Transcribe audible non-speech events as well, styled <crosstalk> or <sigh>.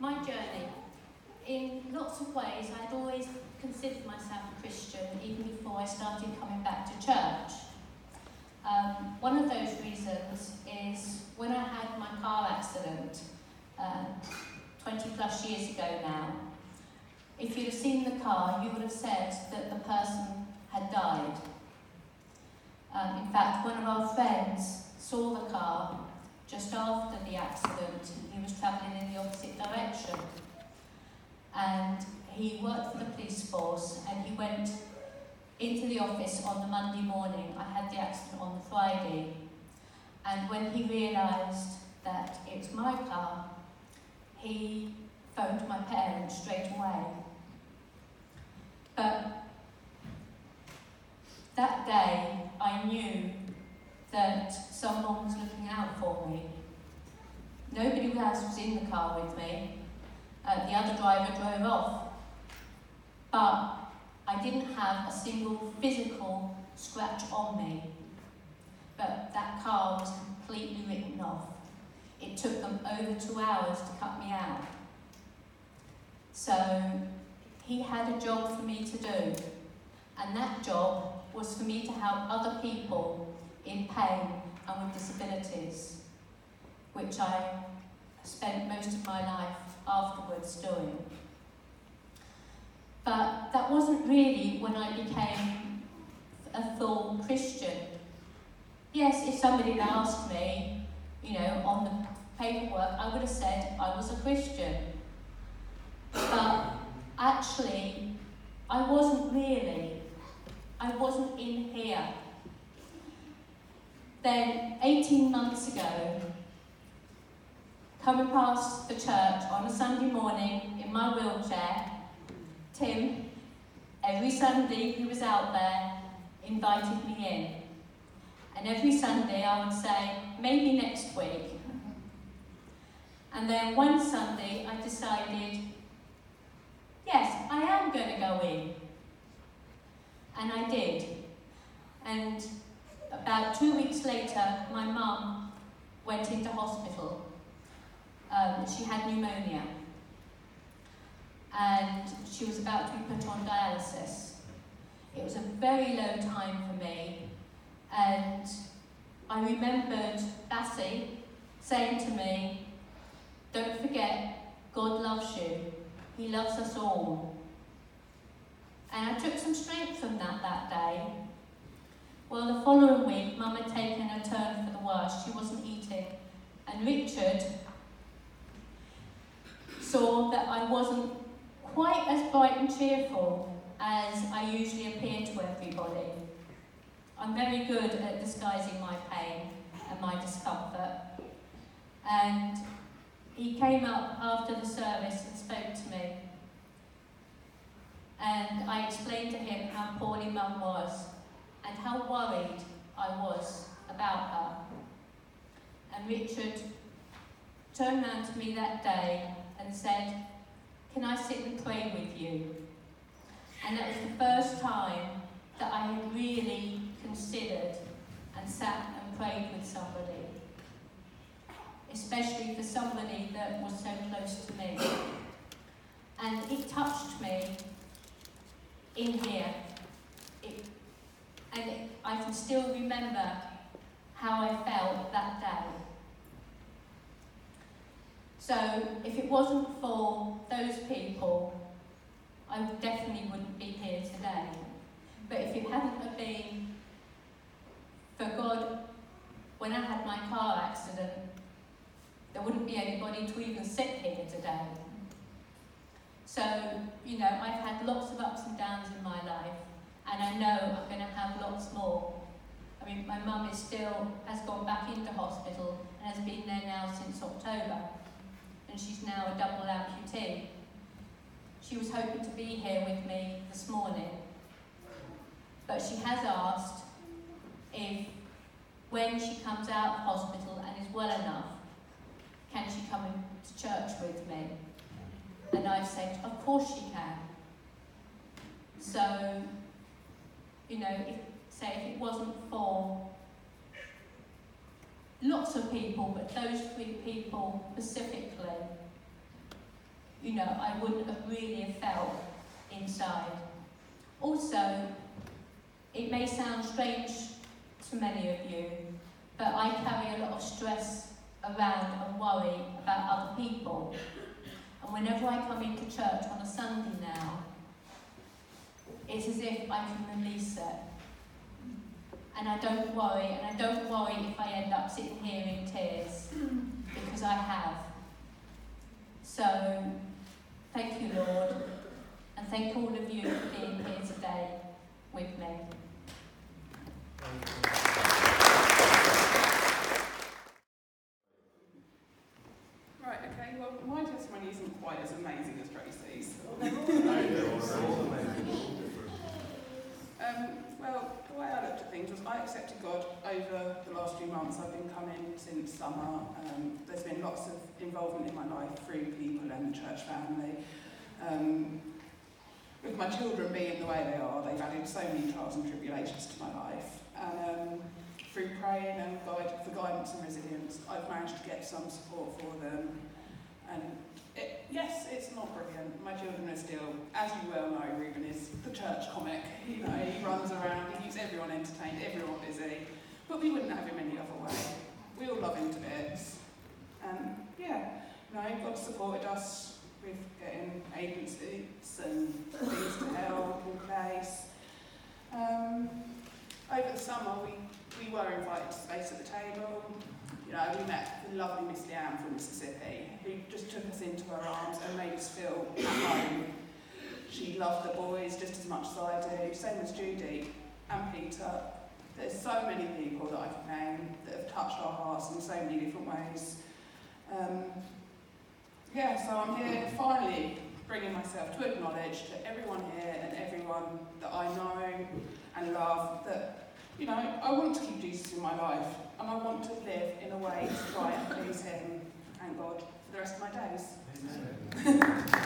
my journey. In lots of ways, I'd always considered myself a Christian even before I started coming back to church. Um, one of those reasons is when I had my car accident uh, 20 plus years ago now, if you'd have seen the car, you would have said that the person had died. Um, in fact, one of our friends saw the car just after the accident. He was travelling in the opposite direction. And he worked for the police force and he went into the office on the Monday morning. I had the accident on the Friday. And when he realised that it was my car, he phoned my parents straight away. But that day, I knew that someone was looking out for me. Nobody else was in the car with me. Uh, the other driver drove off. But I didn't have a single physical scratch on me. But that car was completely written off. It took them over two hours to cut me out. So he had a job for me to do. And that job was for me to help other people in pain and with disabilities, which I spent most of my life afterwards doing. But that wasn't really when I became a full Christian. Yes, if somebody had asked me, you know, on the paperwork, I would have said I was a Christian. But actually, I wasn't really. I wasn't in here. Then, 18 months ago, coming past the church on a Sunday morning in my wheelchair, Tim, every Sunday he was out there, invited me in. And every Sunday I would say, maybe next week. And then one Sunday I decided, yes, I am going to go in. And I did. And about two weeks later, my mum went into hospital. Um, she had pneumonia. And she was about to be put on dialysis. It was a very low time for me. And I remembered Bassie saying to me, Don't forget, God loves you. He loves us all. And I took some strength from that that day. Well, the following week, Mum had taken a turn for the worse. She wasn't eating. And Richard saw that I wasn't quite as bright and cheerful as I usually appear to everybody. I'm very good at disguising my pain and my discomfort. And he came up after the service and spoke to me. And I explained to him how poorly Mum was and how worried I was about her. And Richard turned round to me that day and said, Can I sit and pray with you? And that was the first time that I had really considered and sat and prayed with somebody, especially for somebody that was so close to me. And it touched me in here. And I can still remember how I felt that day. So if it wasn't for those people, I definitely wouldn't be here today. But if it hadn't been for God, when I had my car accident, there wouldn't be anybody to even sit here today. So, you know, I've had lots of ups and downs in my life, and I know I'm going to have lots more. I mean, my mum is still, has gone back into hospital and has been there now since October, and she's now a double amputee. She was hoping to be here with me this morning, but she has asked if when she comes out of hospital and is well enough, can she come to church with me? And I said, of course she can. So, you know, if, say if it wasn't for lots of people, but those three people specifically, you know, I wouldn't have really have felt inside. Also, it may sound strange to many of you, but I carry a lot of stress around and worry about other people. And whenever I come into church on a Sunday now, it's as if I can release it. And I don't worry, and I don't worry if I end up sitting here in tears, because I have. So, thank you, Lord, and thank all of you for being here today with me. Right, okay, well, my testimony isn't quite as amazing as Tracy's. Um, well, the way I looked at things was I accepted God over the last few months. I've been coming since summer. Um, there's been lots of involvement in my life through people and the church family. Um, with my children being the way they are, they've added so many trials and tribulations to my life. And um, through praying and guide, for guidance and resilience, I've managed to get some support for them. And it, yes, it's not brilliant. My children are still, as you well know, Ruben is the church comic. You know, he runs around, he keeps everyone entertained, everyone busy. But we wouldn't have him any other way. We all love him to bits. And yeah, you know, God supported us with getting agencies and things to help in place. Um, over the summer, we, we were invited to space at the table. You know, we met the lovely Miss Leanne from Mississippi, who just took us into her arms and made us feel at home. She loved the boys just as much as I do, same as Judy and Peter. There's so many people that I could name that have touched our hearts in so many different ways. Um, yeah, so I'm here finally bringing myself to acknowledge to everyone here and everyone that I know and love that, you know, I want to keep Jesus in my life and I want to live in a way to try and please him and God for the rest of my days. Amen. <laughs>